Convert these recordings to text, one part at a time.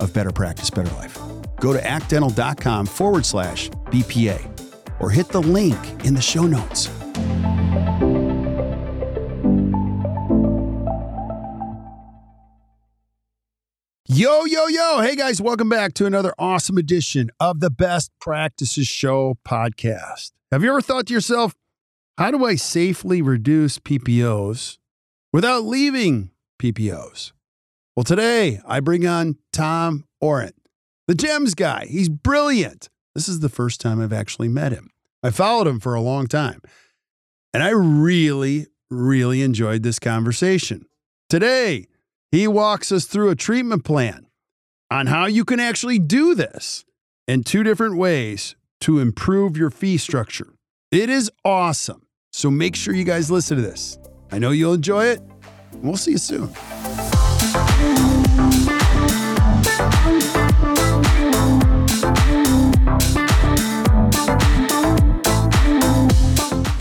of Better Practice, Better Life. Go to actdental.com forward slash BPA or hit the link in the show notes. Yo, yo, yo. Hey, guys, welcome back to another awesome edition of the Best Practices Show podcast. Have you ever thought to yourself, how do I safely reduce PPOs without leaving PPOs? Well, today I bring on Tom Orent, the GEMS guy. He's brilliant. This is the first time I've actually met him. I followed him for a long time, and I really, really enjoyed this conversation. Today, he walks us through a treatment plan on how you can actually do this in two different ways to improve your fee structure. It is awesome. So make sure you guys listen to this. I know you'll enjoy it. We'll see you soon. Hey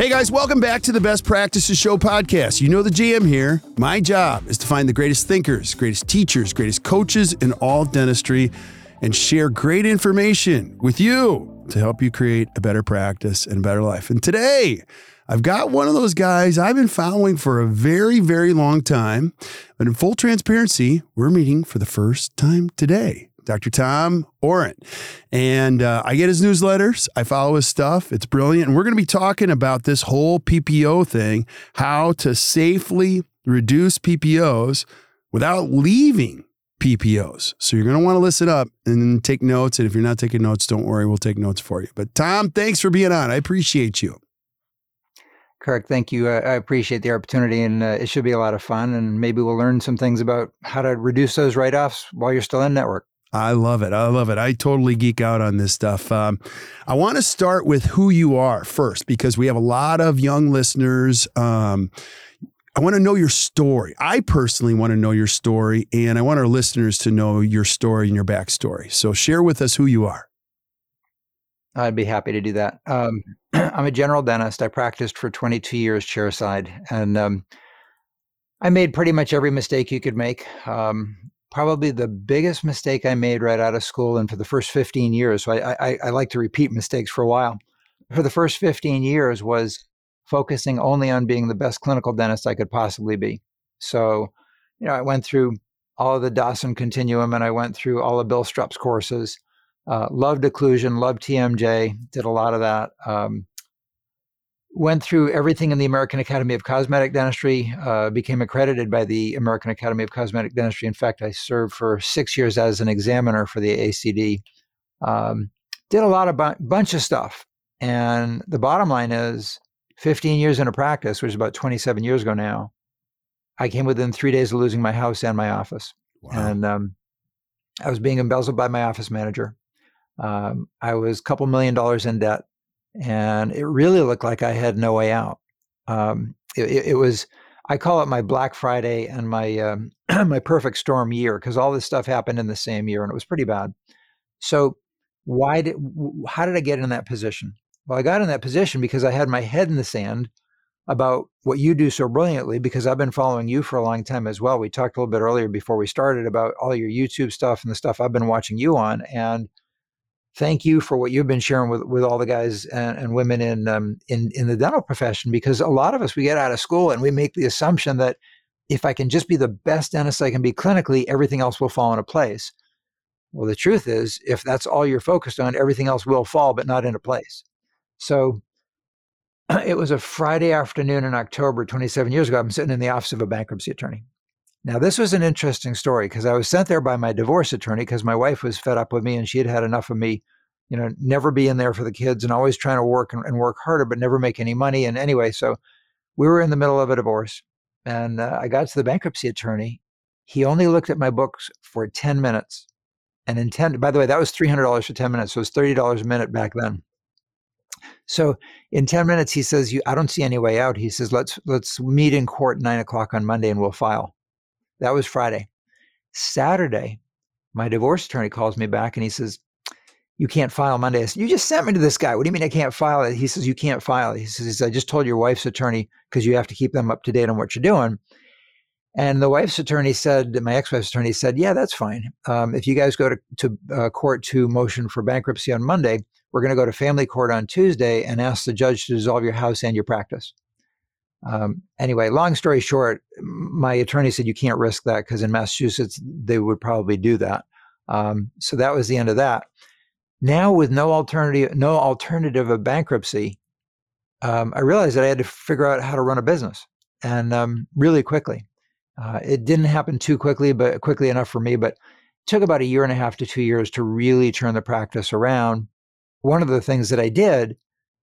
guys, welcome back to the Best Practices Show podcast. You know the GM here. My job is to find the greatest thinkers, greatest teachers, greatest coaches in all dentistry and share great information with you to help you create a better practice and a better life. And today, I've got one of those guys I've been following for a very, very long time. But in full transparency, we're meeting for the first time today. Dr. Tom Orent. And uh, I get his newsletters. I follow his stuff. It's brilliant. And we're going to be talking about this whole PPO thing, how to safely reduce PPOs without leaving PPOs. So you're going to want to listen up and take notes. And if you're not taking notes, don't worry, we'll take notes for you. But Tom, thanks for being on. I appreciate you. Kirk, thank you. I appreciate the opportunity, and uh, it should be a lot of fun. And maybe we'll learn some things about how to reduce those write offs while you're still in network. I love it. I love it. I totally geek out on this stuff. Um, I want to start with who you are first because we have a lot of young listeners. Um, I want to know your story. I personally want to know your story, and I want our listeners to know your story and your backstory. So, share with us who you are. I'd be happy to do that. Um, I'm a general dentist. I practiced for 22 years chairside, and um, I made pretty much every mistake you could make. Um, probably the biggest mistake I made right out of school and for the first 15 years. So I, I, I like to repeat mistakes for a while. For the first 15 years was focusing only on being the best clinical dentist I could possibly be. So, you know, I went through all of the Dawson Continuum and I went through all of Bill Strupp's courses. Uh, loved occlusion, loved TMJ, did a lot of that. Um, went through everything in the American Academy of Cosmetic Dentistry, uh, became accredited by the American Academy of Cosmetic Dentistry. In fact, I served for six years as an examiner for the ACD. Um, did a lot of bu- bunch of stuff, and the bottom line is, 15 years into practice, which is about 27 years ago now, I came within three days of losing my house and my office, wow. and um, I was being embezzled by my office manager. Um, I was a couple million dollars in debt and it really looked like I had no way out. Um, it, it, was I call it my Black Friday and my um, my perfect storm year because all this stuff happened in the same year and it was pretty bad. So why did how did I get in that position? Well, I got in that position because I had my head in the sand about what you do so brilliantly because I've been following you for a long time as well. We talked a little bit earlier before we started about all your YouTube stuff and the stuff I've been watching you on and thank you for what you've been sharing with, with all the guys and, and women in, um, in in the dental profession because a lot of us we get out of school and we make the assumption that if I can just be the best dentist I can be clinically, everything else will fall into place. Well, the truth is, if that's all you're focused on, everything else will fall, but not into place. So it was a Friday afternoon in October 27 years ago. I'm sitting in the office of a bankruptcy attorney. Now, this was an interesting story because I was sent there by my divorce attorney because my wife was fed up with me and she had had enough of me, you know, never being there for the kids and always trying to work and, and work harder, but never make any money. And anyway, so we were in the middle of a divorce and uh, I got to the bankruptcy attorney. He only looked at my books for 10 minutes and in 10, by the way, that was $300 for 10 minutes. So it was $30 a minute back then. So in 10 minutes, he says, you, I don't see any way out. He says, let's, let's meet in court nine o'clock on Monday and we'll file. That was Friday. Saturday, my divorce attorney calls me back and he says, you can't file Monday. I said, you just sent me to this guy. What do you mean I can't file it? He says, you can't file it. He says, I just told your wife's attorney because you have to keep them up to date on what you're doing. And the wife's attorney said, my ex-wife's attorney said, yeah, that's fine. Um, if you guys go to, to uh, court to motion for bankruptcy on Monday, we're going to go to family court on Tuesday and ask the judge to dissolve your house and your practice. Um, anyway, long story short, my attorney said you can't risk that because in Massachusetts they would probably do that. Um, so that was the end of that. Now, with no alternative, no alternative of bankruptcy, um, I realized that I had to figure out how to run a business, and um, really quickly. Uh, it didn't happen too quickly, but quickly enough for me. But it took about a year and a half to two years to really turn the practice around. One of the things that I did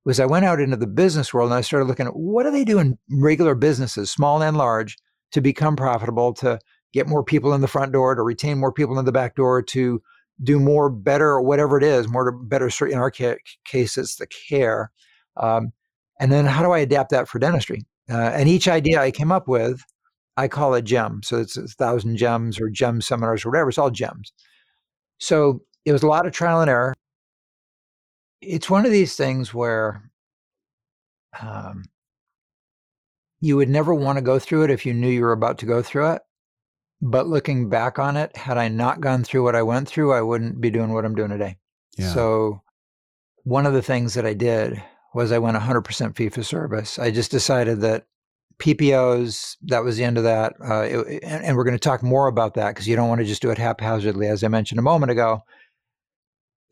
was I went out into the business world and I started looking at what do they do in regular businesses, small and large, to become profitable, to get more people in the front door, to retain more people in the back door, to do more, better, or whatever it is, more to better. In our case, it's the care. Um, and then how do I adapt that for dentistry? Uh, and each idea I came up with, I call it gem. So it's a thousand gems or gem seminars or whatever. It's all gems. So it was a lot of trial and error it's one of these things where um, you would never want to go through it if you knew you were about to go through it. But looking back on it, had I not gone through what I went through, I wouldn't be doing what I'm doing today. Yeah. So, one of the things that I did was I went 100% fee for service. I just decided that PPOs, that was the end of that. Uh, it, and, and we're going to talk more about that because you don't want to just do it haphazardly, as I mentioned a moment ago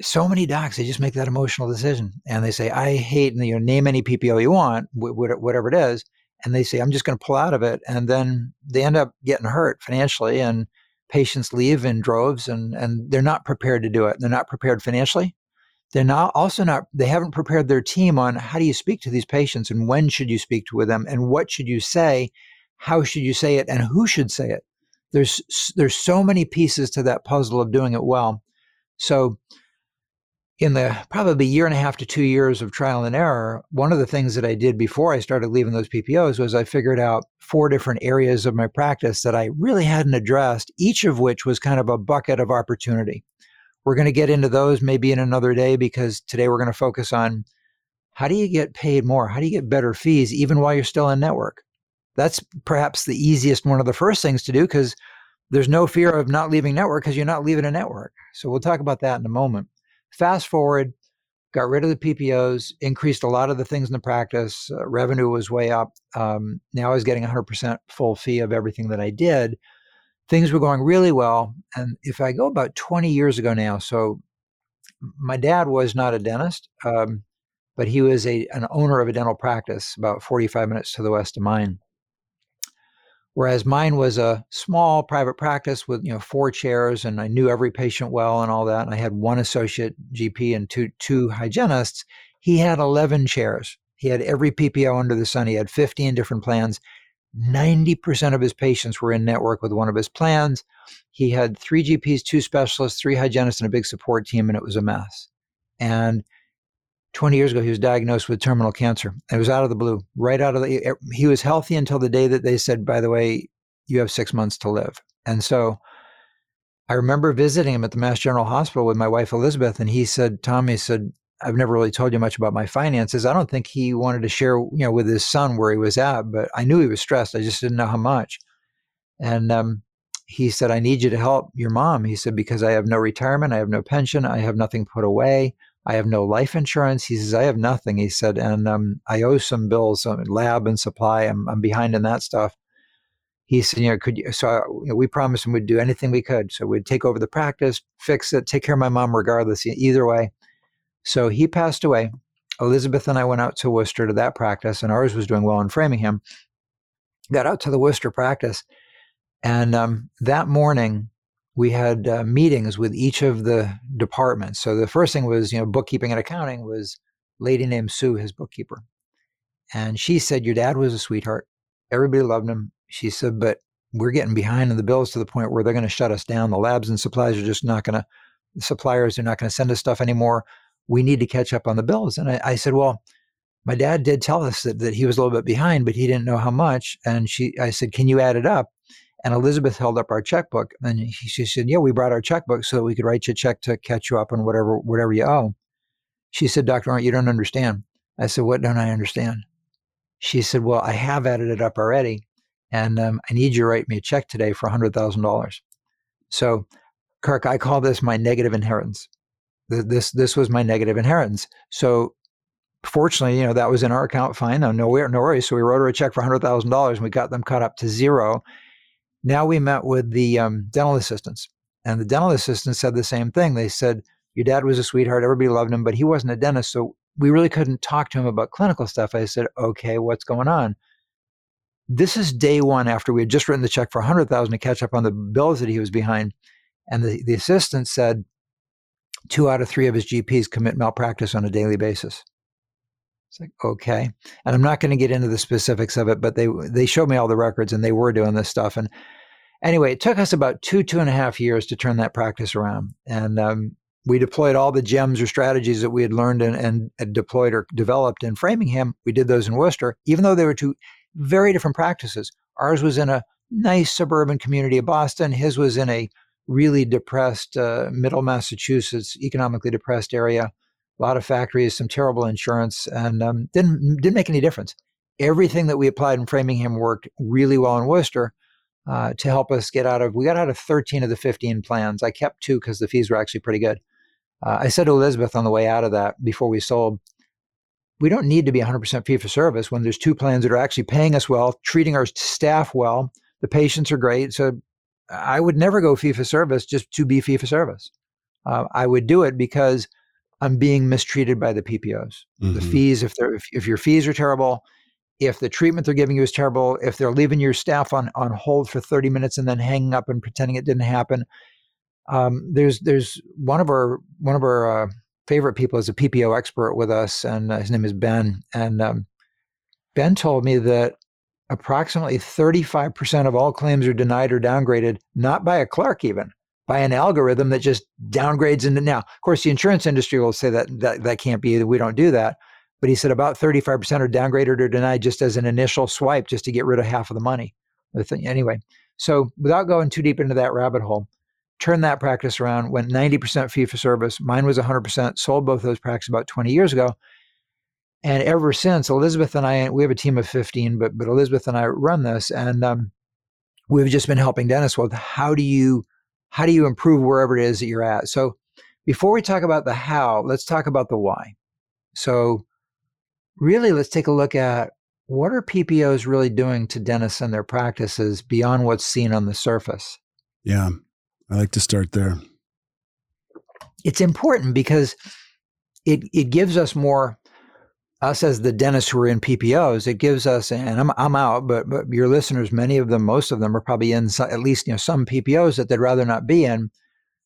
so many docs they just make that emotional decision and they say i hate and you know, name any ppo you want whatever it is and they say i'm just going to pull out of it and then they end up getting hurt financially and patients leave in droves and and they're not prepared to do it. They're not prepared financially. They're not also not they haven't prepared their team on how do you speak to these patients and when should you speak to them and what should you say how should you say it and who should say it. There's there's so many pieces to that puzzle of doing it well. So in the probably year and a half to two years of trial and error, one of the things that I did before I started leaving those PPOs was I figured out four different areas of my practice that I really hadn't addressed, each of which was kind of a bucket of opportunity. We're going to get into those maybe in another day because today we're going to focus on how do you get paid more? How do you get better fees even while you're still in network? That's perhaps the easiest one of the first things to do because there's no fear of not leaving network because you're not leaving a network. So we'll talk about that in a moment. Fast forward, got rid of the PPOs, increased a lot of the things in the practice. Uh, revenue was way up. Um, now I was getting 100% full fee of everything that I did. Things were going really well. And if I go about 20 years ago now, so my dad was not a dentist, um, but he was a, an owner of a dental practice about 45 minutes to the west of mine whereas mine was a small private practice with you know four chairs and i knew every patient well and all that and i had one associate gp and two two hygienists. He had 11 chairs. He had every ppo under the sun. He had 15 different plans. 90% of his patients were in network with one of his plans. He had three gps two specialists three hygienists and a big support team and it was a mess. And 20 years ago, he was diagnosed with terminal cancer. It was out of the blue, right out of the. He was healthy until the day that they said, "By the way, you have six months to live." And so, I remember visiting him at the Mass General Hospital with my wife Elizabeth, and he said, "Tommy said, I've never really told you much about my finances. I don't think he wanted to share, you know, with his son where he was at, but I knew he was stressed. I just didn't know how much." And um, he said, "I need you to help your mom." He said, "Because I have no retirement, I have no pension, I have nothing put away." I have no life insurance. He says, I have nothing. He said, and um, I owe some bills, some lab and supply. I'm, I'm behind in that stuff. he said, you know, could you? So you know, we promised him we'd do anything we could. So we'd take over the practice, fix it, take care of my mom regardless, either way. So he passed away. Elizabeth and I went out to Worcester to that practice, and ours was doing well in Framingham. Got out to the Worcester practice, and um, that morning we had uh, meetings with each of the departments. So the first thing was, you know, bookkeeping and accounting was lady named Sue, his bookkeeper, and she said, "Your dad was a sweetheart. Everybody loved him she said, but we're getting behind in the bills to the point where they're going to shut us down. The labs and supplies are just not going to, the suppliers are not going to send us stuff anymore. We need to catch up on the bills. And I, I said, well, my dad did tell us that, that he was a little bit behind, but he didn't know how much. And she, I said, can you add it up? And Elizabeth held up our checkbook, and he, she said, "Yeah, we brought our checkbook so we could write you a check to catch you up on whatever whatever you owe." She said, "Doctor Orent, you don't understand." I said, "What don't I understand?" She said, "Well, I have added it up already, and um, I need you to write me a check today for $100,000. So, Kirk, I call this my negative inheritance. This this was my negative inheritance. So, fortunately, you know that was in our account fine. No, no, no worries. So we wrote her a check for $100,000 and we got them cut up to zero. Now we met with the um, dental assistants, and the dental assistants said the same thing. They said your dad was a sweetheart. Everybody loved him, but he wasn't a dentist, so we really couldn't talk to him about clinical stuff. I said, okay, what's going on? This is day one after we had just written the check for 100000 to catch up on the bills that he was behind. And the, the assistant said two out of three of his GPs commit malpractice on a daily basis. It's like, okay. And I'm not going to get into the specifics of it, but they they showed me all the records and they were doing this stuff. And anyway, it took us about two, two and a half years to turn that practice around. And um, we deployed all the gems or strategies that we had learned and, and, deployed or developed in Framingham. We did those in Worcester, even though they were two very different practices. Ours was in a nice suburban community of Boston. His was in a really depressed, uh, middle Massachusetts, economically depressed area. A lot of factories, some terrible insurance, and um, didn't didn't make any difference. Everything that we applied in Framingham worked really well in Worcester uh, to help us get out of. We got out of 13 of the 15 plans. I kept two because the fees were actually pretty good. Uh, I said to Elizabeth on the way out of that before we sold, we don't need to be 100% fee for service when there's two plans that are actually paying us well, treating our staff well. The patients are great. So I would never go fee for service just to be fee for service. Uh, I would do it because I'm being mistreated by the PPOs. Mm-hmm. The fees, if they're if, if your fees are terrible, if the treatment they're giving you is terrible, if they're leaving your staff on on hold for 30 minutes and then hanging up and pretending it didn't happen. Um, there's there's one of our one of our uh, favorite people is a PPO expert with us, and uh, his name is Ben. And um, Ben told me that approximately 35% of all claims are denied or downgraded, not by a clerk even, by an algorithm that just downgrades into now. Of course, the insurance industry will say that that, that can't be, we don't do that. But he said about 35% are downgraded or denied just as an initial swipe, just to get rid of half of the money. Anyway, so without going too deep into that rabbit hole, turned that practice around, went 90% fee for service. Mine was 100%, sold both those practices about 20 years ago. And ever since, Elizabeth and I, we have a team of 15, but, but Elizabeth and I run this, and um, we've just been helping dentists with how do you how do you improve wherever it is that you're at. So before we talk about the how, let's talk about the why. So really, let's take a look at what are PPOs really doing to dentists and their practices beyond what's seen on the surface. Yeah. I like to start there. It's important because it it gives us more us as the dentists who are in PPOs, it gives us, and I'm, I'm out, but, but your listeners, many of them, most of them are probably in some, at least you know some PPOs that they'd rather not be in.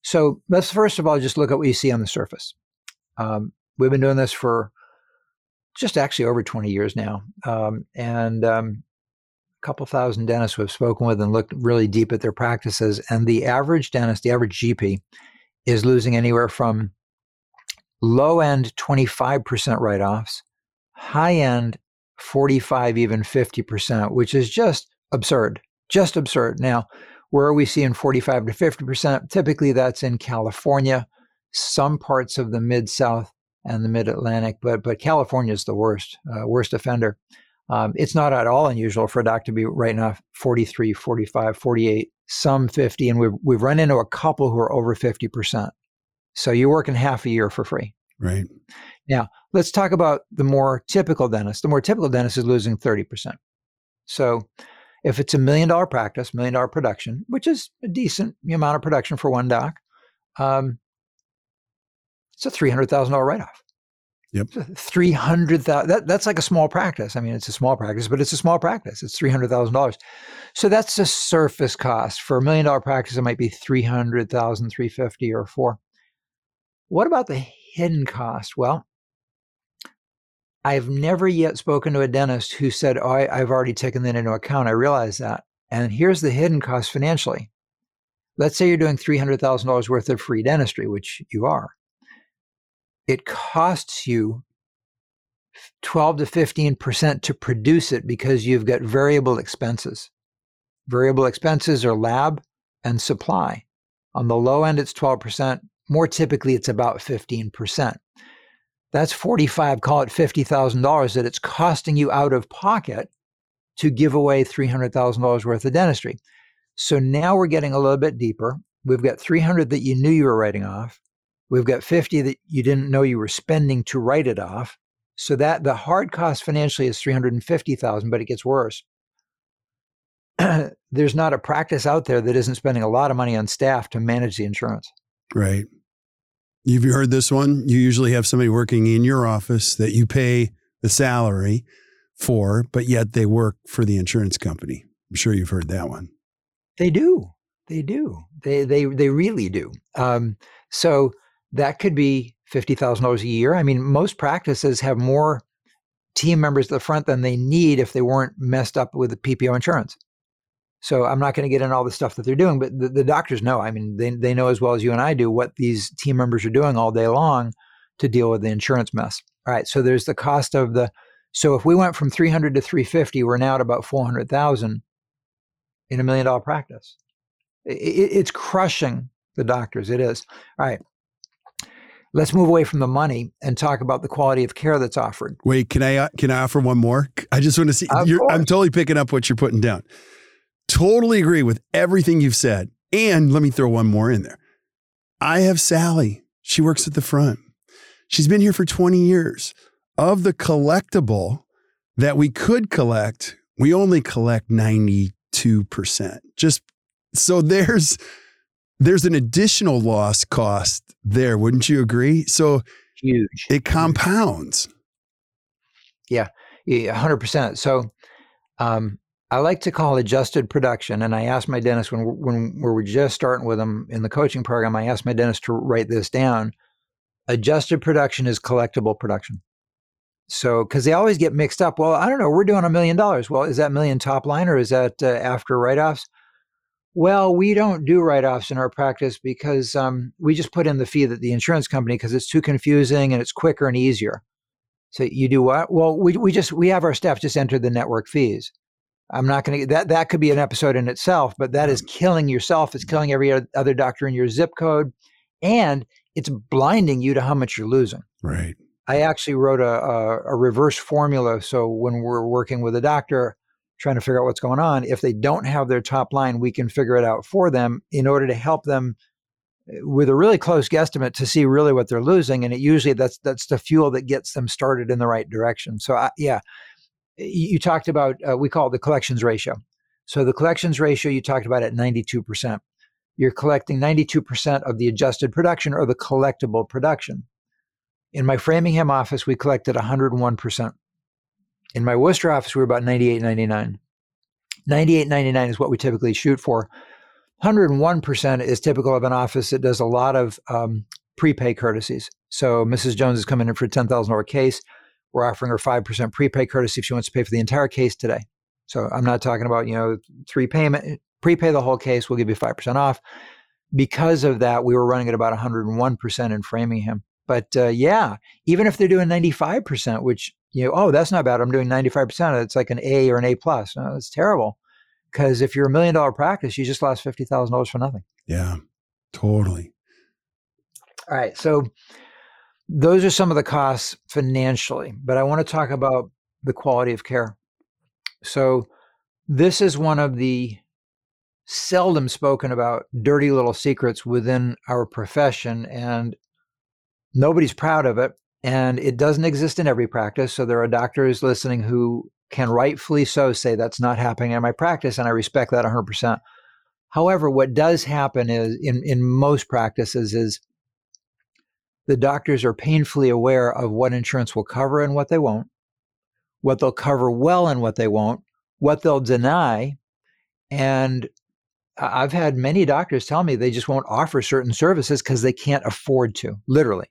So let's first of all just look at what you see on the surface. Um, we've been doing this for just actually over 20 years now, um, and um, couple thousand dentists we've spoken with and looked really deep at their practices. And the average dentist, the average GP, is losing anywhere from low end 25% write offs, high end 45, even 50%, which is just absurd. Just absurd. Now, where are we seeing 45 to 50%? Typically, that's in California, some parts of the mid South and the mid Atlantic, but, but California is the worst, uh, worst offender. Um, it's not at all unusual for a doc to be writing off 43, 45, 48, some 50. And we've, we've run into a couple who are over 50%. So you're working half a year for free. Right. Now, let's talk about the more typical dentist. The more typical dentist is losing 30%. So If it's a million dollar practice, million dollar production, which is a decent amount of production for one doc, um, it's a three hundred thousand dollar write off. Yep. Three hundred thousand. That, that's like a small practice. I mean, it's a small practice, but it's a small practice. It's three hundred thousand dollars. So that's the surface cost for a million dollar practice. It might be three hundred thousand, three fifty, or four. What about the hidden cost? Well, I've never yet spoken to a dentist who said, "Oh, I, I've already taken that into account. I realize that." And here's the hidden cost financially. Let's say you're doing three hundred thousand dollars worth of free dentistry, which you are it costs you 12 to 15% to produce it because you've got variable expenses. Variable expenses are lab and supply. On the low end, it's 12%. More typically, it's about 15%. That's 45, call it $50,000 that it's costing you out of pocket to give away $300,000 worth of dentistry. So now we're getting a little bit deeper. We've got 300 that you knew you were writing off. We've got 50 that you didn't know you were spending to write it off. So that the hard cost financially is 350,000, but it gets worse. There's not a practice out there that isn't spending a lot of money on staff to manage the insurance. Right. Have heard this one? You usually have somebody working in your office that you pay the salary for, but yet they work for the insurance company. I'm sure you've heard that one. They do. They do. They they they really do. Um, so that could be $50,000 a year. I mean, most practices have more team members at the front than they need if they weren't messed up with the PPO insurance. So I'm not going to get in all the stuff that they're doing, but the, the, doctors know. I mean, they, they know as well as you and I do what these team members are doing all day long to deal with the insurance mess. All right. So there's the cost of the. So if we went from 300 to 350, we're now at about 400,000 in a million dollar practice. It, it, it's crushing the doctors. It is. All right. Let's move away from the money and talk about the quality of care that's offered. Wait, can I uh, can I offer one more? I just want to see. I'm totally picking up what you're putting down. Totally agree with everything you've said. And let me throw one more in there. I have Sally. She works at the front. She's been here for 20 years. Of the collectible that we could collect, we only collect 92%. Just so there's there's an additional loss cost there, wouldn't you agree? So huge. It compounds. Yeah, yeah, hundred percent. So, um, I like to call adjusted production, and I asked my dentist when when we were just starting with them in the coaching program. I asked my dentist to write this down. Adjusted production is collectible production. So, because they always get mixed up. Well, I don't know. We're doing a million dollars. Well, is that million top line or is that uh, after write offs? Well, we don't do write offs in our practice because um, we just put in the fee that the insurance company because it's too confusing and it's quicker and easier. So you do what? Well, we, we just we have our staff just enter the network fees. I'm not going to that that could be an episode in itself, but that is killing yourself. It's killing every other doctor in your zip code, and it's blinding you to how much you're losing. Right. I actually wrote a, a, a reverse formula. So when we're working with a doctor, trying to figure out what's going on. If they don't have their top line, we can figure it out for them in order to help them eh, with a really close guesstimate to see really what they're losing. And it usually that's that's the fuel that gets them started in the right direction. So I, yeah, you talked about uh, we call it the collections ratio. So the collections ratio you talked about at 92%. You're collecting 92% of the adjusted production or the collectible production. In my Framingham office, we collected 101%. In my Worcester office, we were about 98, 99. 98, 99 is what we typically shoot for. 101% is typical of an office that does a lot of um, prepay courtesies. So Mrs. Jones is coming in for a $10,000 case. We're offering her 5% prepay courtesy if she wants to pay for the entire case today. So I'm not talking about, you know, three payment, prepay the whole case, we'll give you 5% off. Because of that, we were running at about 101% in Framingham. But uh, yeah, even if they're doing 95%, which you know, oh, that's not bad. I'm doing 95%. It's like an A or an A plus. No, that's terrible. Because if you're a million dollar practice, you just lost $50,000 for nothing. Yeah, totally. All right. So those are some of the costs financially, but I want to talk about the quality of care. So this is one of the seldom spoken about dirty little secrets within our profession, and nobody's proud of it and it doesn't exist in every practice. So there are doctors listening who can rightfully so say that's not happening in my practice, and I respect that 100%. However, what does happen is in, in most practices is the doctors are painfully aware of what insurance will cover and what they won't, what they'll cover well and what they won't, what they'll deny. And I've had many doctors tell me they just won't offer certain services because they can't afford to, literally.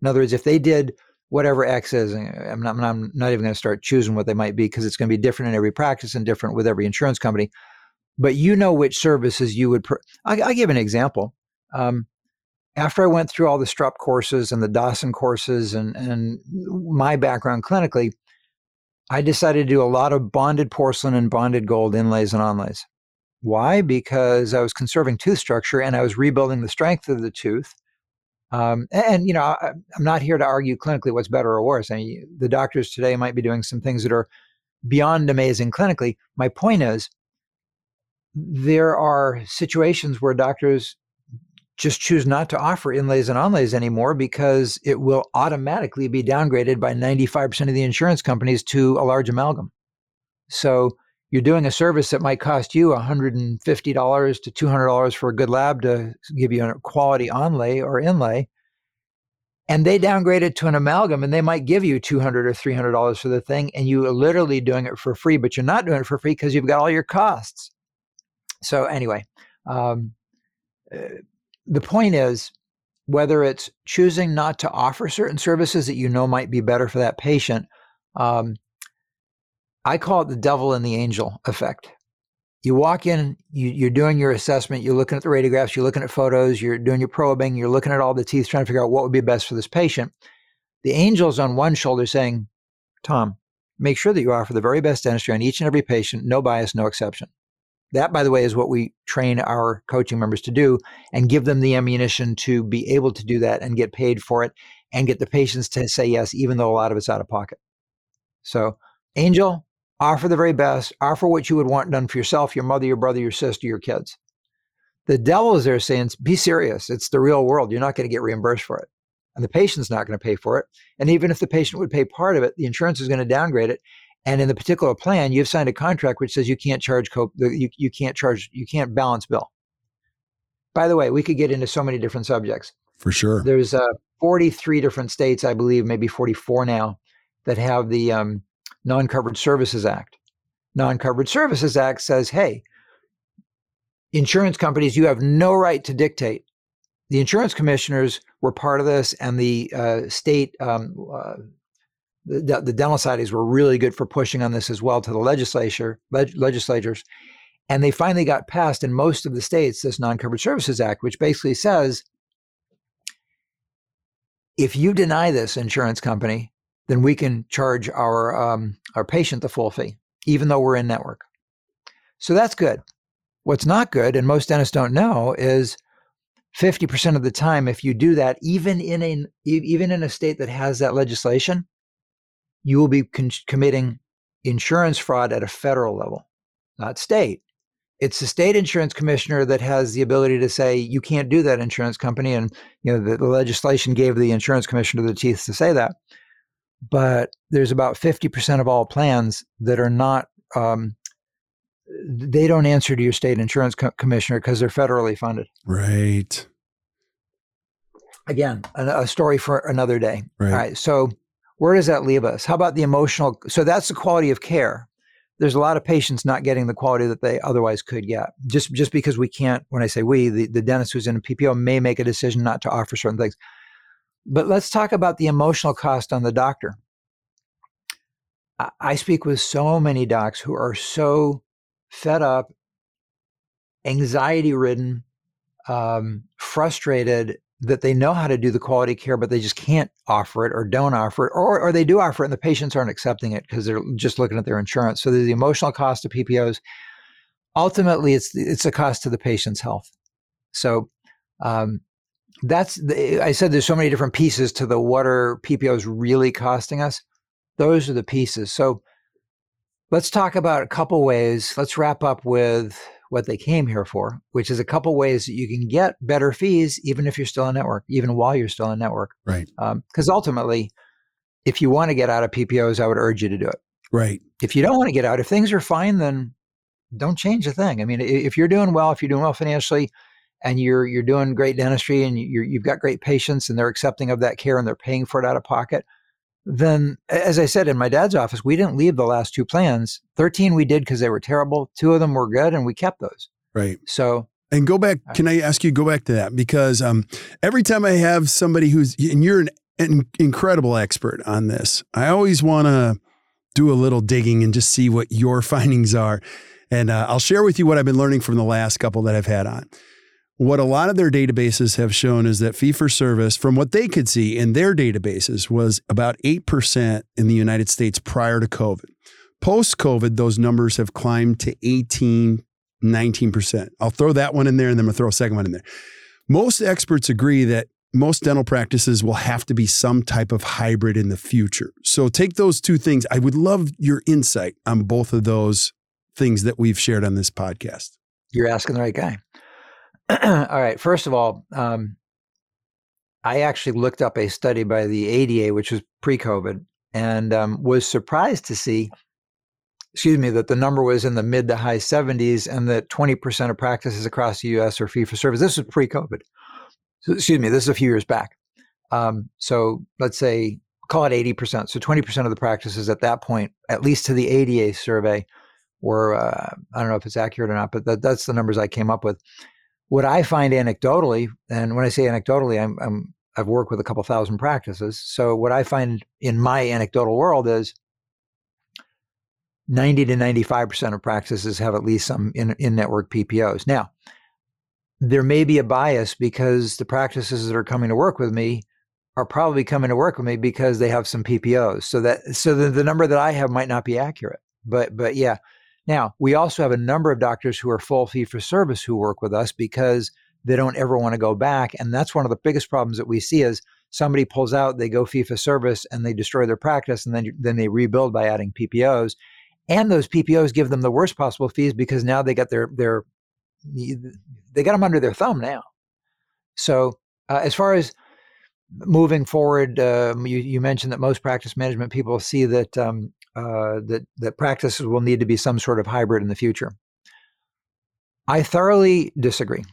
In other words, if they did whatever X is, I'm not, I'm not even going to start choosing what they might be because it's going to be different in every practice and different with every insurance company. But you know which services you would. I, will give an example. Um, after I went through all the Strupp courses and the Dawson courses and, and my background clinically, I decided to do a lot of bonded porcelain and bonded gold inlays and onlays. Why? Because I was conserving tooth structure and I was rebuilding the strength of the tooth. Um, and, you know, I, am not here to argue clinically what's better or worse. I mean, the doctors today might be doing some things that are beyond amazing clinically. My point is, there are situations where doctors just choose not to offer inlays and onlays anymore because it will automatically be downgraded by 95% of the insurance companies to a large amalgam. So you're doing a service that might cost you $150 to $200 for a good lab to give you a quality onlay or inlay. And they downgrade it to an amalgam and they might give you 200 or $300 for the thing. And you are literally doing it for free, but you're not doing it for free because you've got all your costs. So, anyway, um, uh, the point is whether it's choosing not to offer certain services that you know might be better for that patient. Um, I call it the devil and the angel effect. You walk in, you, are doing your assessment, you're looking at the radiographs, you're looking at photos, you're doing your probing, you're looking at all the teeth, trying to figure out what would be best for this patient. The angel's on one shoulder saying, Tom, make sure that you offer the very best dentistry on each and every patient, no bias, no exception. That, by the way, is what we train our coaching members to do and give them the ammunition to be able to do that and get paid for it and get the patients to say yes, even though a lot of it's out of pocket. So, Angel, offer the very best, offer what you would want done for yourself, your mother, your brother, your sister, your kids. The devil is there saying, be serious. It's the real world. You're not going to get reimbursed for it. And the patient's not going to pay for it. And even if the patient would pay part of it, the insurance is going to downgrade it. And in the particular plan, you've signed a contract which says you can't charge co- you, you can't charge you can't balance bill. By the way, we could get into so many different subjects. For sure. There's uh, 43 different states, I believe, maybe 44 now, that have the um, Non-Covered Services Act. Non-Covered Services Act says, hey, insurance companies, you have no right to dictate. The insurance commissioners were part of this, and the uh, state um, uh, the, the dental societies were really good for pushing on this as well to the legislature leg, legislatures and they finally got passed in most of the states this non-covered services act which basically says if you deny this insurance company then we can charge our um, our patient the full fee even though we're in network. So that's good. What's not good and most dentists don't know is 50% of the time if you do that even in a even in a state that has that legislation you will be con- committing insurance fraud at a federal level, not state. It's the state insurance commissioner that has the ability to say you can't do that, insurance company, and you know the, the legislation gave the insurance commissioner the teeth to say that. But there's about fifty percent of all plans that are not. Um, they don't answer to your state insurance co- commissioner because they're federally funded. Right. Again, a, a story for another day. Right. All right. So where does that leave us? How about the emotional? So that's the quality of care. There's a lot of patients not getting the quality that they otherwise could get. Just just because we can't, when I say we, the, the dentist who's in a PPO may make a decision not to offer certain things. But let's talk about the emotional cost on the doctor. I, I speak with so many docs who are so fed up, anxiety ridden, um, frustrated that they know how to do the quality care, but they just can't offer it or don't offer it, or, or they do offer it and the patients aren't accepting it because they're just looking at their insurance. So there's the emotional cost of PPOs. Ultimately, it's it's a cost to the patient's health. So um, that's the, I said there's so many different pieces to the what are PPOs really costing us. Those are the pieces. So let's talk about a couple ways. Let's wrap up with what they came here for, which is a couple ways that you can get better fees even if you're still in network, even while you're still in network. Right. Because um, ultimately, if you want to get out of PPOs, I would urge you to do it. Right. If you don't want to get out, if things are fine, then don't change a thing. I mean, if you're doing well, if you're doing well financially, and you're you're doing great dentistry, and you you've got great patients, and they're accepting of that care, and they're paying for it out of pocket, then as I said in my dad's office, we didn't leave the last two plans. Thirteen we did because they were terrible. Two of them were good, and we kept those. Right. So and go back. Can I ask you go back to that because um, every time I have somebody who's and you're an, an incredible expert on this, I always want to do a little digging and just see what your findings are. And uh, I'll share with you what I've been learning from the last couple that I've had on. What a lot of their databases have shown is that fee for service, from what they could see in their databases, was about 8% in the United States prior to COVID. Post COVID, those numbers have climbed to 18, 19%. I'll throw that one in there and then I'm going to throw a second one in there. Most experts agree that most dental practices will have to be some type of hybrid in the future. So take those two things. I would love your insight on both of those things that we've shared on this podcast. You're asking the right guy. all right. First of all, um, I actually looked up a study by the ADA, which was pre COVID, and um, was surprised to see, excuse me, that the number was in the mid to high 70s and that 20% of practices across the US are fee for service. This was pre COVID. So, excuse me, this is a few years back. Um, so let's say, call it 80%. So 20% of the practices at that point, at least to the ADA survey, were, uh, I don't know if it's accurate or not, but that, that's the numbers I came up with. What I find anecdotally, and when I say anecdotally, I'm, I'm I've worked with a couple thousand practices. So what I find in my anecdotal world is 90 to 95% of practices have at least some in, in-network PPOs. Now, there may be a bias because the practices that are coming to work with me are probably coming to work with me because they have some PPOs. So that so the, the number that I have might not be accurate. But but yeah, now, we also have a number of doctors who are full fee for service who work with us because they don't ever want to go back. And that's one of the biggest problems that we see is somebody pulls out, they go fee for service and they destroy their practice and then, then they rebuild by adding PPOs. And those PPOs give them the worst possible fees because now they got their, their they got them under their thumb now. So uh, as far as moving forward, um, you, you, mentioned that most practice management people see that um, uh, that that practices will need to be some sort of hybrid in the future. I thoroughly disagree.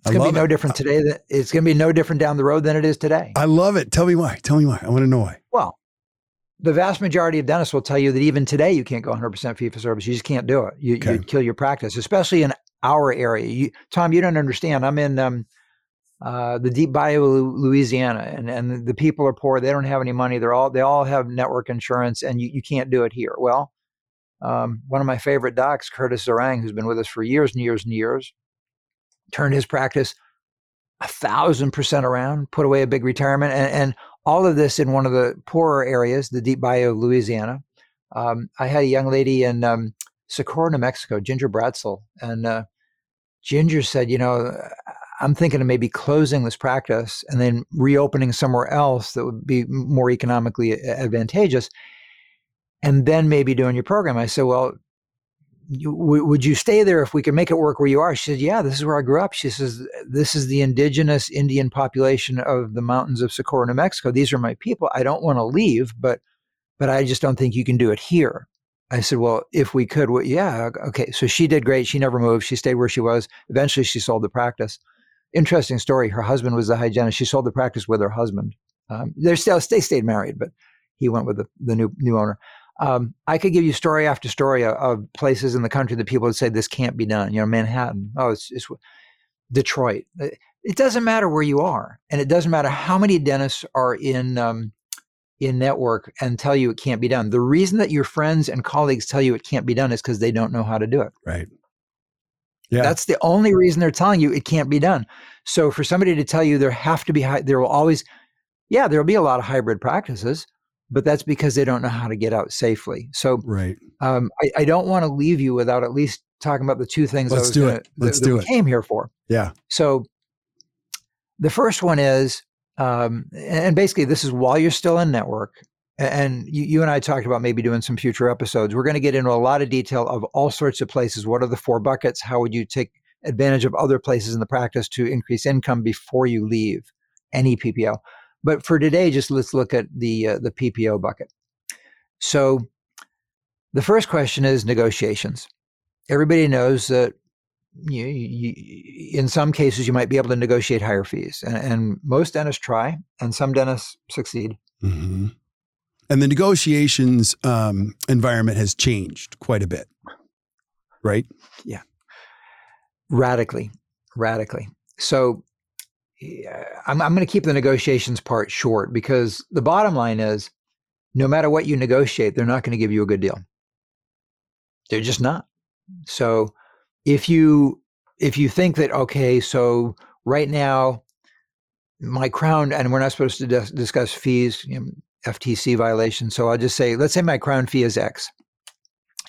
It's going to be no it. different today. That it's going to be no different down the road than it is today. I love it. Tell me why. Tell me why. I want to know why. Well, the vast majority of dentists will tell you that even today you can't go 100% fee for service. You just can't do it. You, okay. You'd kill your practice, especially in our area. You, Tom, you don't understand. I'm in um, uh, the deep bayou of louisiana and, and the people are poor they don't have any money they're all they all have network insurance and you, you can't do it here. Well um, one of my favorite docs curtis zarang who's been with us for years and years and years turned his practice a thousand percent around put away a big retirement and, and all of this in one of the poorer areas the deep bayou of louisiana. Um, i had a young lady in um, socorro new mexico ginger bratzel and uh, ginger said you know I'm thinking of maybe closing this practice and then reopening somewhere else that would be more economically advantageous, and then maybe doing your program. I said, well, would you stay there if we could make it work where you are? She said, yeah, this is where I grew up. She says, this is the indigenous Indian population of the mountains of Socorro, New Mexico. These are my people. I don't want to leave, but but I just don't think you can do it here. I said, well, if we could, well, yeah, okay. So she did great. She never moved. She stayed where she was. Eventually, she sold the practice interesting story. Her husband was a hygienist. She sold the practice with her husband. Um, they're still they stayed married, but he went with the, the new new owner. Um, I could give you story after story of, of, places in the country that people would say this can't be done. You know, Manhattan. Oh, it's, it's Detroit. It doesn't matter where you are, and it doesn't matter how many dentists are in um, in network and tell you it can't be done. The reason that your friends and colleagues tell you it can't be done is because they don't know how to do it. Right. Yeah. That's the only reason they're telling you it can't be done. So for somebody to tell you there have to be high, there will always yeah, there'll be a lot of hybrid practices, but that's because they don't know how to get out safely. So right. Um, I, I, don't want to leave you without at least talking about the two things Let's do gonna, it. Let's that, do that it. came here for. Yeah. So the first one is um, and basically this is while you're still in network and you, you, and I talked about maybe doing some future episodes. We're going to get into a lot of detail of all sorts of places. What are the four buckets? How would you take advantage of other places in the practice to increase income before you leave any PPO? But for today, just let's look at the uh, the PPO bucket. So the first question is negotiations. Everybody knows that you, you, in some cases you might be able to negotiate higher fees, and, and most dentists try, and some dentists succeed. Mm-hmm. And the negotiations um, environment has changed quite a bit, right? Yeah, radically, radically. So I'm, I'm going to keep the negotiations part short because the bottom line is no matter what you negotiate, they're not going to give you a good deal. They're just not. So if you if you think that okay, so right now my crown and we're not supposed to dis- discuss fees, you know, FTC violation. So I'll just say, let's say my crown fee is X,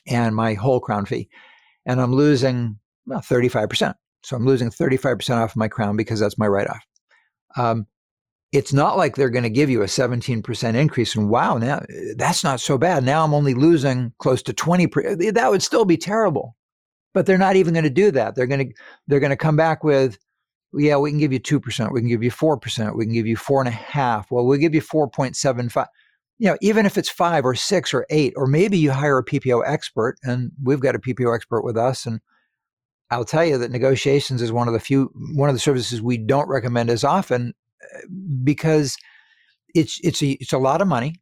and my whole crown fee, and I'm losing well, 35%. So I'm losing 35% off of my crown because that's my write off. Um, it's not like they're going to give you a 17% increase. And wow, now that's not so bad. Now I'm only losing close to 20. That would still be terrible. But they're not even going to do that. They're going to they're going to come back with, yeah, we can give you two percent, we can give you four percent, we can give you four and a half. Well, we'll give you four point seven five. You know, even if it's five or six or eight, or maybe you hire a PPO expert, and we've got a PPO expert with us, and I'll tell you that negotiations is one of the few one of the services we don't recommend as often uh, because it's it's a it's a lot of money,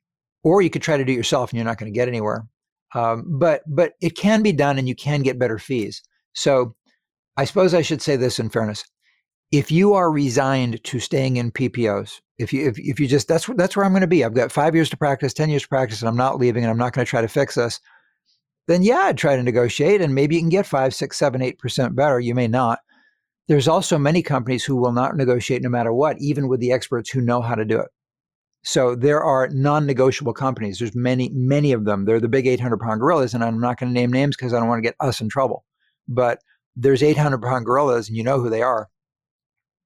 or you could try to do it yourself and you're not going to get anywhere. Um, but but it can be done and you can get better fees. So I suppose I should say this in fairness: if you are resigned to staying in PPOs, if you if, if you just that's that's where I'm going to be. I've got five years to practice, ten years to practice, and I'm not leaving, and I'm not going to try to fix this then yeah, I'd try to negotiate and maybe you can get five, six, seven, eight percent better. You may not. There's also many companies who will not negotiate no matter what, even with the experts who know how to do it. So there are non-negotiable companies. There's many, many of them. They're the big 800-pound gorillas, and I'm not going to name names because I don't want to get us in trouble. But there's 800-pound gorillas, and you know who they are.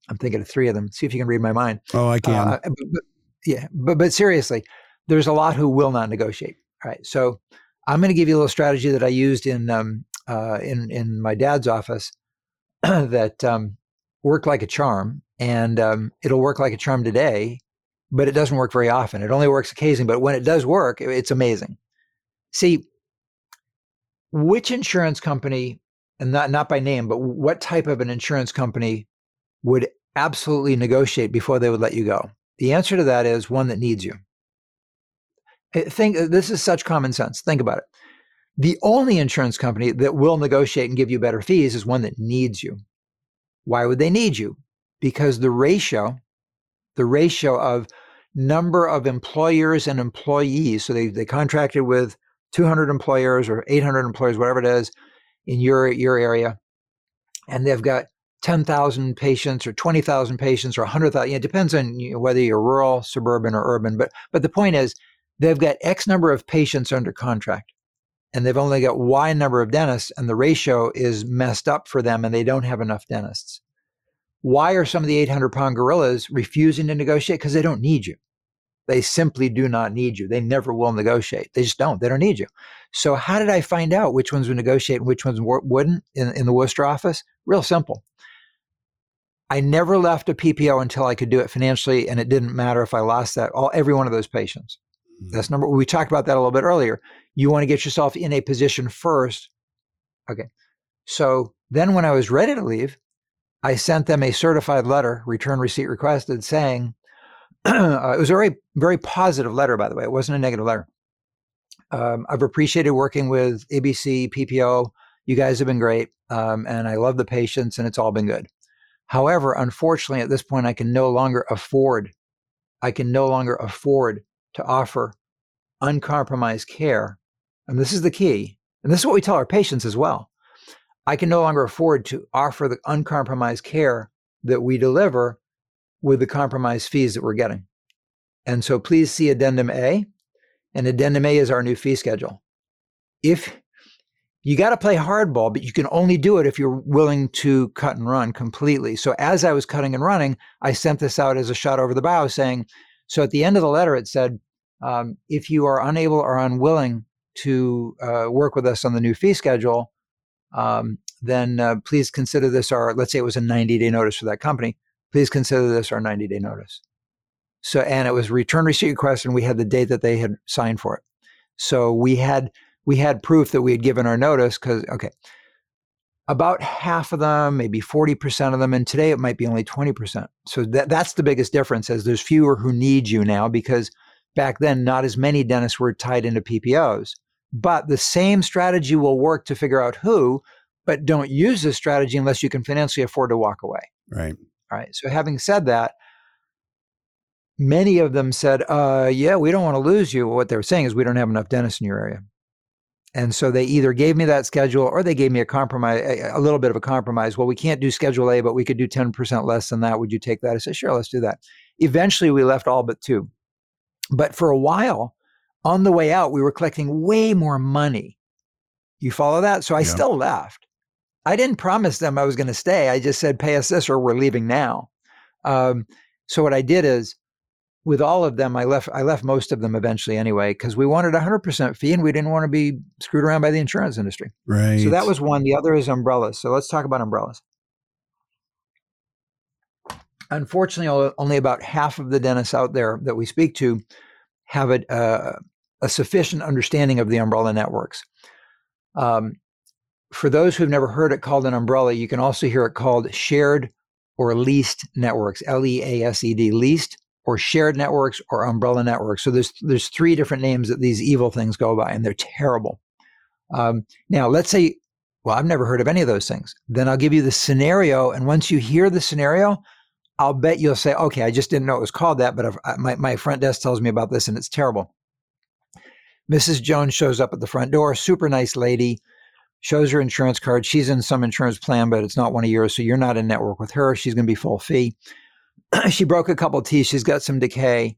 I'm thinking of three of them. See if you can read my mind. Oh, I can. Uh, but, but, yeah, but but seriously, there's a lot who will not negotiate. All right, so I'm going to give you a little strategy that I used in um, uh, in in my dad's office that um, worked like a charm, and um, it'll work like a charm today, but it doesn't work very often. It only works occasionally, but when it does work, it's amazing. See, which insurance company, and not not by name, but what type of an insurance company would absolutely negotiate before they would let you go? The answer to that is one that needs you. Eh, think uh, this is such common sense. Think about it. The only insurance company that will negotiate and give you better fees is one that needs you. Why would they need you? Because the ratio, the ratio of number of employers and employees, so they, they contracted with 200 employers or 800 employers, whatever it is, in your, your area, and they've got 10,000 patients or 20,000 patients or 100,000. It depends on you know, whether you're rural, suburban, or urban. But, but the point is, they've got X number of patients under contract and they've only got Y number of dentists, and the ratio is messed up for them and they don't have enough dentists. Why are some of the 800 pound gorillas refusing to negotiate? Because they don't need you. They simply do not need you. They never will negotiate. They just don't. They don't need you. So, how did I find out which ones would negotiate and which ones wouldn't in, in the Worcester office? Real simple. I never left a PPO until I could do it financially, and it didn't matter if I lost that all every one of those patients. That's number. We talked about that a little bit earlier. You want to get yourself in a position first. Okay. So then, when I was ready to leave, I sent them a certified letter, return receipt requested, saying uh, it was a very, very positive letter. By the way, it wasn't a negative letter. Um, I've appreciated working with ABC PPO. You guys have been great, um, and I love the patients, and it's all been good. However, unfortunately, at this point, I can no longer afford. I can no longer afford to offer uncompromised care. And this is the key. And this is what we tell our patients as well. I can no longer afford to offer the uncompromised care that we deliver with the compromised fees that we're getting. And so please see Addendum A. And Addendum A is our new fee schedule. If you got to play hardball, but you can only do it if you're willing to cut and run completely. So as I was cutting and running, I sent this out as a shot over the bow saying, so at the end of the letter, it said, um, if you are unable or unwilling to uh, work with us on the new fee schedule, um, then uh, please consider this our, let's say it was a 90 day notice for that company. Please consider this our 90 day notice. So, and it was return receipt request, and we had the date that they had signed for it. So we had we had proof that we had given our notice because okay, about half of them, maybe 40% of them, and today it might be only 20%. So that, that's the biggest difference as there's fewer who need you now because back then not as many dentists were tied into PPOs. But the same strategy will work to figure out who, but don't use this strategy unless you can financially afford to walk away. Right. All right. So having said that, many of them said, uh, yeah, we don't want to lose you. What they were saying is we don't have enough dentists in your area. And so they either gave me that schedule or they gave me a compromise, a, a little bit of a compromise. Well, we can't do schedule A, but we could do 10% less than that. Would you take that? I said, sure, let's do that. Eventually, we left all but two. But for a while, on the way out, we were collecting way more money. You follow that? So I yeah. still left. I didn't promise them I was going to stay. I just said, pay us this or we're leaving now. Um, so what I did is with all of them, I left. I left most of them eventually anyway because we wanted hundred percent fee and we didn't want to be screwed around by the insurance industry. Right. So that was one. The other is umbrellas. So let's talk about umbrellas. Unfortunately, only about half of the dentists out there that we speak to have a, uh, a sufficient understanding of the umbrella networks. Um, for those who've never heard it called an umbrella, you can also hear it called shared or leased networks. L E A S E D, leased or shared networks or umbrella networks. So there's there's three different names that these evil things go by, and they're terrible. Um, now, let's say, well, I've never heard of any of those things. Then I'll give you the scenario, and once you hear the scenario, I'll bet you'll say, okay, I just didn't know it was called that, but my my front desk tells me about this, and it's terrible. Mrs. Jones shows up at the front door, super nice lady, shows her insurance card. She's in some insurance plan, but it's not one of yours, so you're not in network with her. She's going to be full fee. she broke a couple teeth. She's got some decay.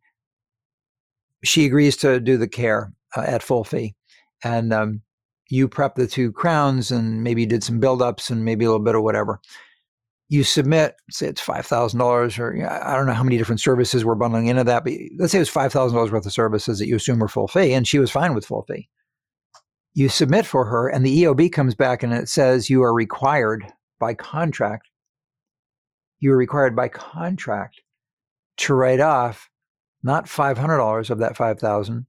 She agrees to do the care uh, at full fee. And um, you prep the two crowns and maybe did some buildups and maybe a little bit of whatever. You submit, say it's $5,000 or you know, I don't know how many different services we're bundling into that, but let's say it was $5,000 worth of services that you assume are full fee. And she was fine with full fee. You submit for her, and the EOB comes back and it says you are required by contract you are required by contract to write off not $500 of that 5000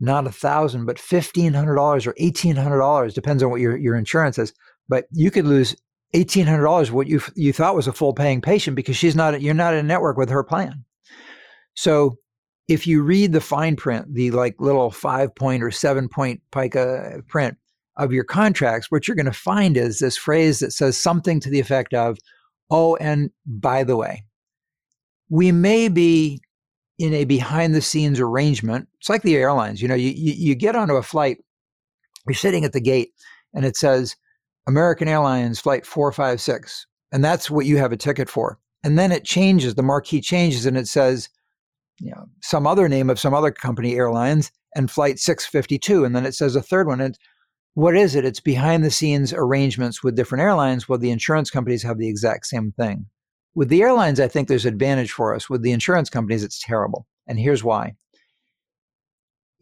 not a thousand, but $1,500 or $1,800, depends on what your, your insurance is. But you could lose $1,800, what you, you thought was a full paying patient because she's not, you're not in network with her plan. So if you read the fine print, the like little five point or seven point pica print of your contracts, what you're going to find is this phrase that says something to the effect of, Oh, and by the way, we may be in a behind the scenes arrangement. It's like the airlines. You know, you, you, you get onto a flight, you're sitting at the gate, and it says American Airlines Flight 456. And that's what you have a ticket for. And then it changes, the marquee changes, and it says, you know, some other name of some other company airlines and flight 652. And then it says a third one. And what is it? It's behind the scenes arrangements with different airlines. Well, the insurance companies have the exact same thing. With the airlines, I think there's advantage for us. With the insurance companies, it's terrible. And here's why.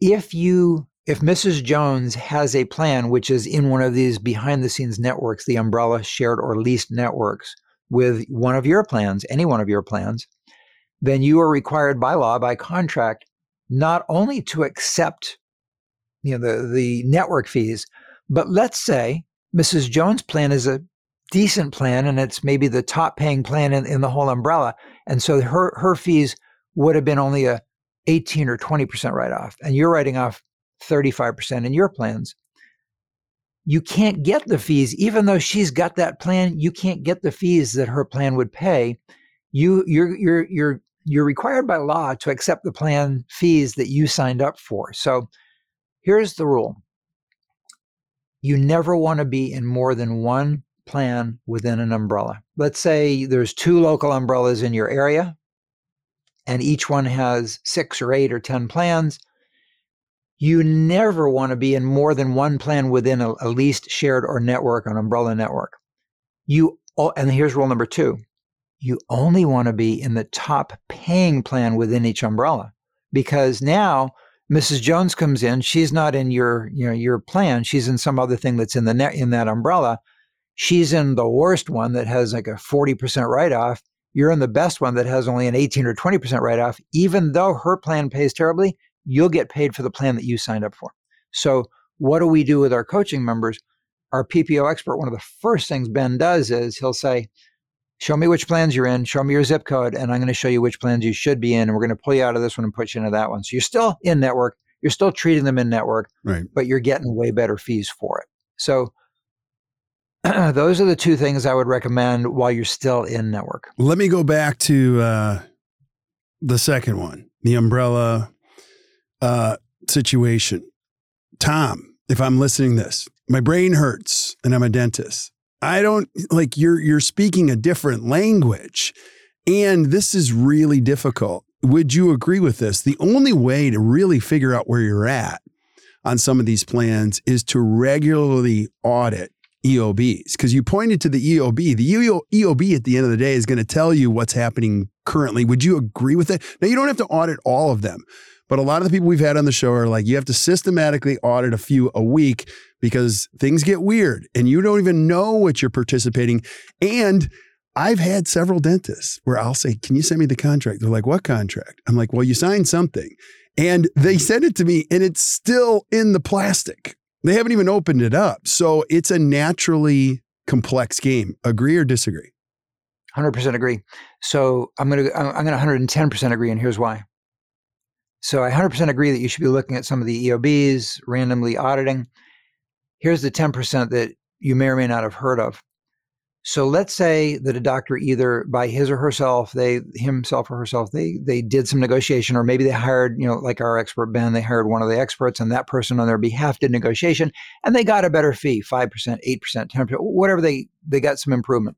If you if Mrs. Jones has a plan which is in one of these behind the scenes networks, the umbrella shared or leased networks with one of your plans, any one of your plans, then you are required by law, by contract, not only to accept you know the the network fees, but let's say Mrs. Jones' plan is a decent plan and it's maybe the top paying plan in, in the whole umbrella. And so her, her fees would have been only a 18 or 20% write off. And you're writing off 35% in your plans. You can't get the fees, even though she's got that plan, you can't get the fees that her plan would pay. You you're you're you're you're required by law to accept the plan fees that you signed up for. So here's the rule you never want to be in more than one plan within an umbrella. Let's say there's two local umbrellas in your area, and each one has six or eight or 10 plans. You never want to be in more than one plan within a, a leased, shared, or network, an umbrella network. You and here's rule number two: you only want to be in the top paying plan within each umbrella, because now Mrs. Jones comes in. She's not in your you know your plan. She's in some other thing that's in the net in that umbrella. She's in the worst one that has like a forty percent write off. You're in the best one that has only an eighteen or twenty percent write off. Even though her plan pays terribly, you'll get paid for the plan that you signed up for. So, what do we do with our coaching members? Our PPO expert, one of the first things Ben does is he'll say, Show me which plans you're in, show me your zip code, and I'm going to show you which plans you should be in. And we're going to pull you out of this one and put you into that one. So you're still in network, you're still treating them in network, right. but you're getting way better fees for it. So those are the two things I would recommend while you're still in network. Let me go back to uh, the second one, the umbrella uh, situation. Tom, if I'm listening this, my brain hurts and I'm a dentist. I don't like you're you're speaking a different language. And this is really difficult. Would you agree with this? The only way to really figure out where you're at on some of these plans is to regularly audit EOBs because you pointed to the EOB. The EOB at the end of the day is going to tell you what's happening currently. Would you agree with it? Now, you don't have to audit all of them, but a lot of the people we've had on the show are like, you have to systematically audit a few a week because things get weird and you don't even know what you're participating. And I've had several dentists where I'll say, Can you send me the contract? They're like, What contract? I'm like, Well, you signed something. And they mm-hmm. send it to me and it's still in the plastic. They haven't even opened it up. So it's a naturally complex game. Agree or disagree? 100% agree. So I'm going to I'm going to 110% agree and here's why. So I 100% agree that you should be looking at some of the EOBs, randomly auditing. Here's the 10% that you may or may not have heard of. So let's say that a doctor either by his or herself, they himself or herself, they they did some negotiation, or maybe they hired, you know, like our expert Ben, they hired one of the experts, and that person on their behalf did negotiation, and they got a better fee, five percent, eight percent, ten percent, whatever they they got some improvement.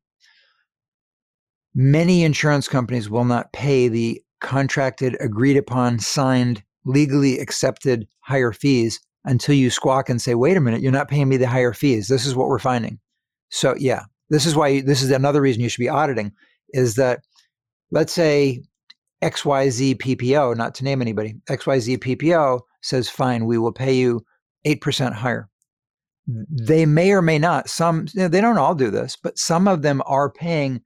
Many insurance companies will not pay the contracted, agreed upon, signed, legally accepted higher fees until you squawk and say, wait a minute, you're not paying me the higher fees. This is what we're finding. So yeah, this is why this is another reason you should be auditing is that let's say XYZ PPO, not to name anybody, XYZ PPO says, fine, we will pay you 8% higher. They may or may not, some, you know, they don't all do this, but some of them are paying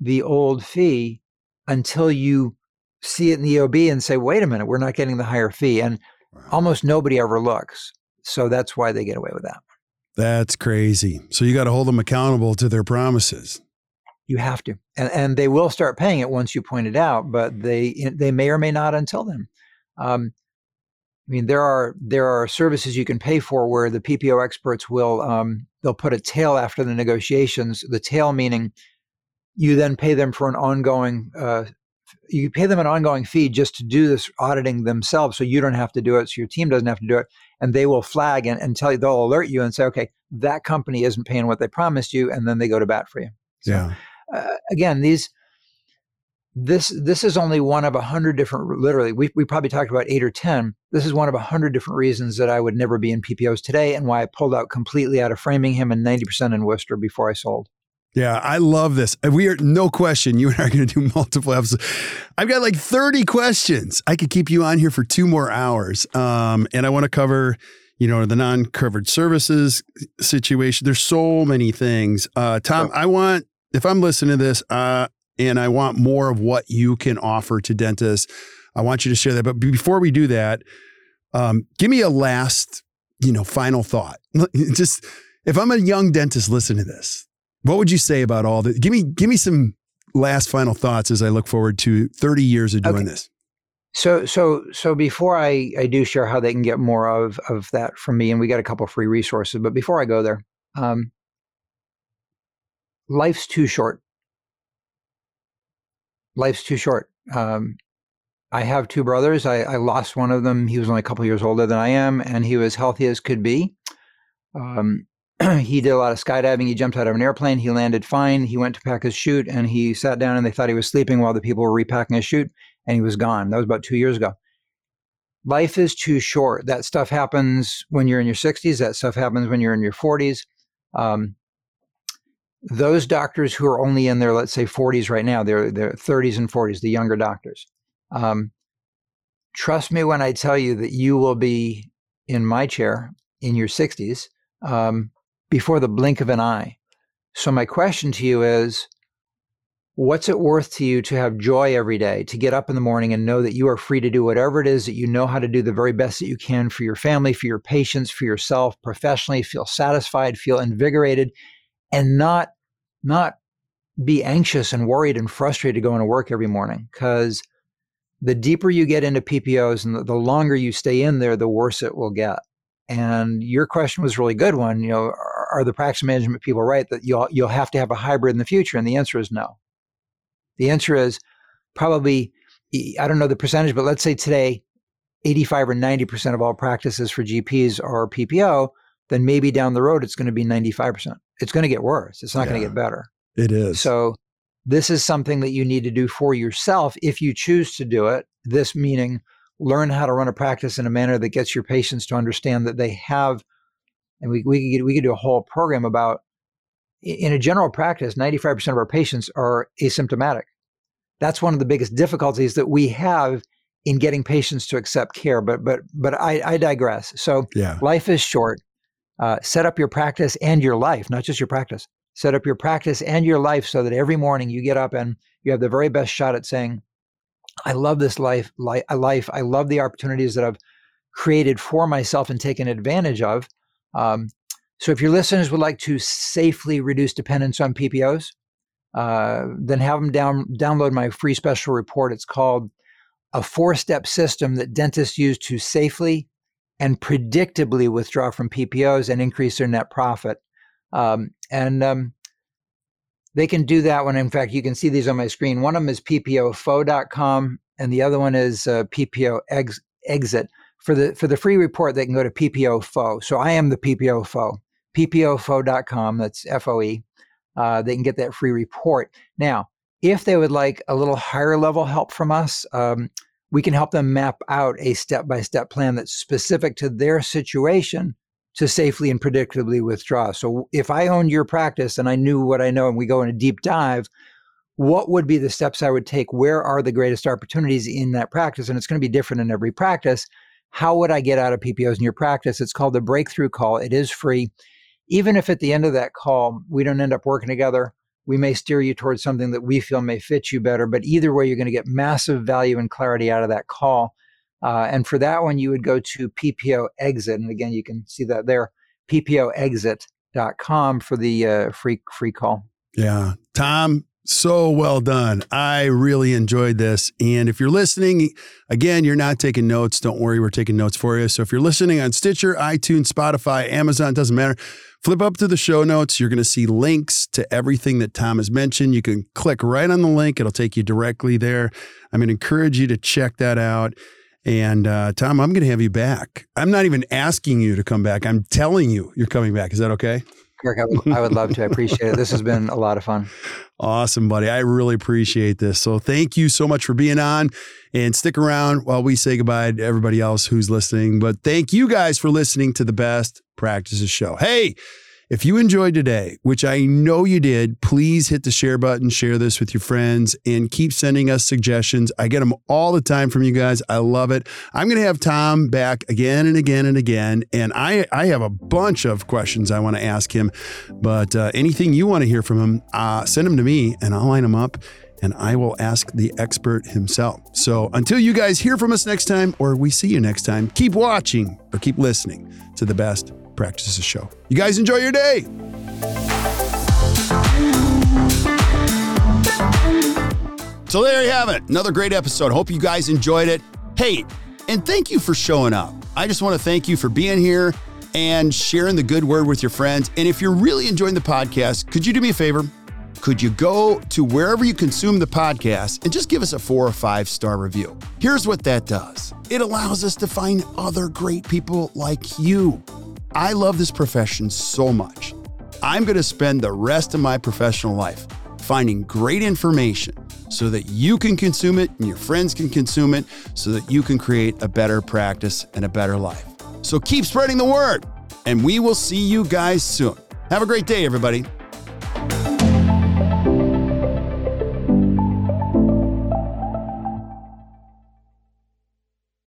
the old fee until you see it in the EOB and say, wait a minute, we're not getting the higher fee. And almost nobody ever looks. So that's why they get away with that. That's crazy. So you got to hold them accountable to their promises. You have to, and and they will start paying it once you point it out, but they they may or may not until then. Um, I mean, there are there are services you can pay for where the PPO experts will um, they'll put a tail after the negotiations. The tail meaning you then pay them for an ongoing uh, you pay them an ongoing fee just to do this auditing themselves so you don't have to do it so your team doesn't have to do it and they will flag and, and tell you they'll alert you and say okay that company isn't paying what they promised you and then they go to bat for you. So, yeah. uh, again these this this is only one of a hundred different literally we, we probably talked about eight or ten. This is one of a hundred different reasons that i would never be in ppos today and why i pulled out completely out of framingham and 90% in worcester before i sold yeah, I love this. We are no question. You and I are going to do multiple episodes. I've got like 30 questions. I could keep you on here for two more hours. Um, and I want to cover, you know, the non-covered services situation. There's so many things. Uh, Tom, I want, if I'm listening to this, uh, and I want more of what you can offer to dentists, I want you to share that. But before we do that, um, give me a last, you know, final thought. Just if I'm a young dentist listen to this, what would you say about all that? Give me give me some last final thoughts as I look forward to 30 years of doing okay. this. So so so before I I do share how they can get more of of that from me, and we got a couple free resources. But before I go there, um, life's too short. Life's too short. Um, I have two brothers. I, I, lost one of them. He was only a couple years older than I am, and he was healthy as could be. Um, he did a lot of skydiving. He jumped out of an airplane. He landed fine. He went to pack his chute and he sat down and they thought he was sleeping while the people were repacking his chute and he was gone. That was about two years ago. Life is too short. That stuff happens when you're in your 60s. That stuff happens when you're in your 40s. Um, those doctors who are only in their, let's say, 40s right now, they're, they're 30s and 40s, the younger doctors. Um, trust me when I tell you that you will be in my chair in your 60s. Um, before the blink of an eye. So, my question to you is What's it worth to you to have joy every day, to get up in the morning and know that you are free to do whatever it is that you know how to do the very best that you can for your family, for your patients, for yourself, professionally, feel satisfied, feel invigorated, and not not be anxious and worried and frustrated going to work every morning because the deeper you get into PPOs and the, longer you stay in there, the worse it will get. And your question was really good one. You know, are, the practice management people right that you'll you'll have to have a hybrid in the future? And the answer is no. The answer is probably I don't know the percentage, but let's say today, 85 or 90 percent of all practices for GPs are PPO. Then maybe down the road it's going to be 95 percent. It's going to get worse. It's not yeah. going to get better. It is. So this is something that you need to do for yourself if you choose to do it. This meaning learn how to run a practice in a manner that gets your patients to understand that they have, and we, we, could, we could do a whole program about in a general practice, 95% of our patients are asymptomatic. That's one of the biggest difficulties that we have in getting patients to accept care. But but but I, I digress. So yeah. life is short. Uh, set up your practice and your life, not just your practice set up your practice and your life so that every morning you get up and you have the very best shot at saying, I love this life, life, life. I love the opportunities that I've created for myself and taken advantage of. Um, so if your listeners would like to safely reduce dependence on PPOs, uh, then have them down, download my free special report. It's called A Four Step System That Dentists Use to Safely and Predictably Withdraw from PPOs and Increase Their Net Profit. Um, and um, they can do that one. In fact, you can see these on my screen. One of them is ppofoe.com, and the other one is uh, PPO ex- exit. For the for the free report, they can go to PPOFOE. So I am the PPOFOE. PPOFOE.com. That's F O E. Uh, they can get that free report. Now, if they would like a little higher level help from us, um, we can help them map out a step by step plan that's specific to their situation to safely and predictably withdraw. So if I owned your practice and I knew what I know and we go in a deep dive, what would be the steps I would take? Where are the greatest opportunities in that practice? And it's going to be different in every practice. How would I get out of PPOs in your practice? It's called the breakthrough call. It is free. Even if at the end of that call we don't end up working together, we may steer you towards something that we feel may fit you better. But either way, you're going to get massive value and clarity out of that call. Uh, and for that one, you would go to PPO Exit. And again, you can see that there, PPOExit.com for the uh, free, free call. Yeah. Tom, so well done. I really enjoyed this. And if you're listening, again, you're not taking notes. Don't worry, we're taking notes for you. So if you're listening on Stitcher, iTunes, Spotify, Amazon, doesn't matter. Flip up to the show notes. You're going to see links to everything that Tom has mentioned. You can click right on the link, it'll take you directly there. I'm going to encourage you to check that out. And uh, Tom, I'm going to have you back. I'm not even asking you to come back. I'm telling you you're coming back. Is that okay? Kirk, I would, I would love to. I appreciate it. This has been a lot of fun. Awesome, buddy. I really appreciate this. So thank you so much for being on and stick around while we say goodbye to everybody else who's listening. But thank you guys for listening to the best practices show. Hey, if you enjoyed today, which I know you did, please hit the share button, share this with your friends, and keep sending us suggestions. I get them all the time from you guys. I love it. I'm going to have Tom back again and again and again. And I, I have a bunch of questions I want to ask him. But uh, anything you want to hear from him, uh, send them to me and I'll line them up and I will ask the expert himself. So until you guys hear from us next time or we see you next time, keep watching or keep listening to the best practices show. You guys enjoy your day. So there you have it. Another great episode. Hope you guys enjoyed it. Hey, and thank you for showing up. I just want to thank you for being here and sharing the good word with your friends. And if you're really enjoying the podcast, could you do me a favor? Could you go to wherever you consume the podcast and just give us a four or five star review? Here's what that does it allows us to find other great people like you. I love this profession so much. I'm going to spend the rest of my professional life finding great information so that you can consume it and your friends can consume it so that you can create a better practice and a better life. So keep spreading the word, and we will see you guys soon. Have a great day, everybody.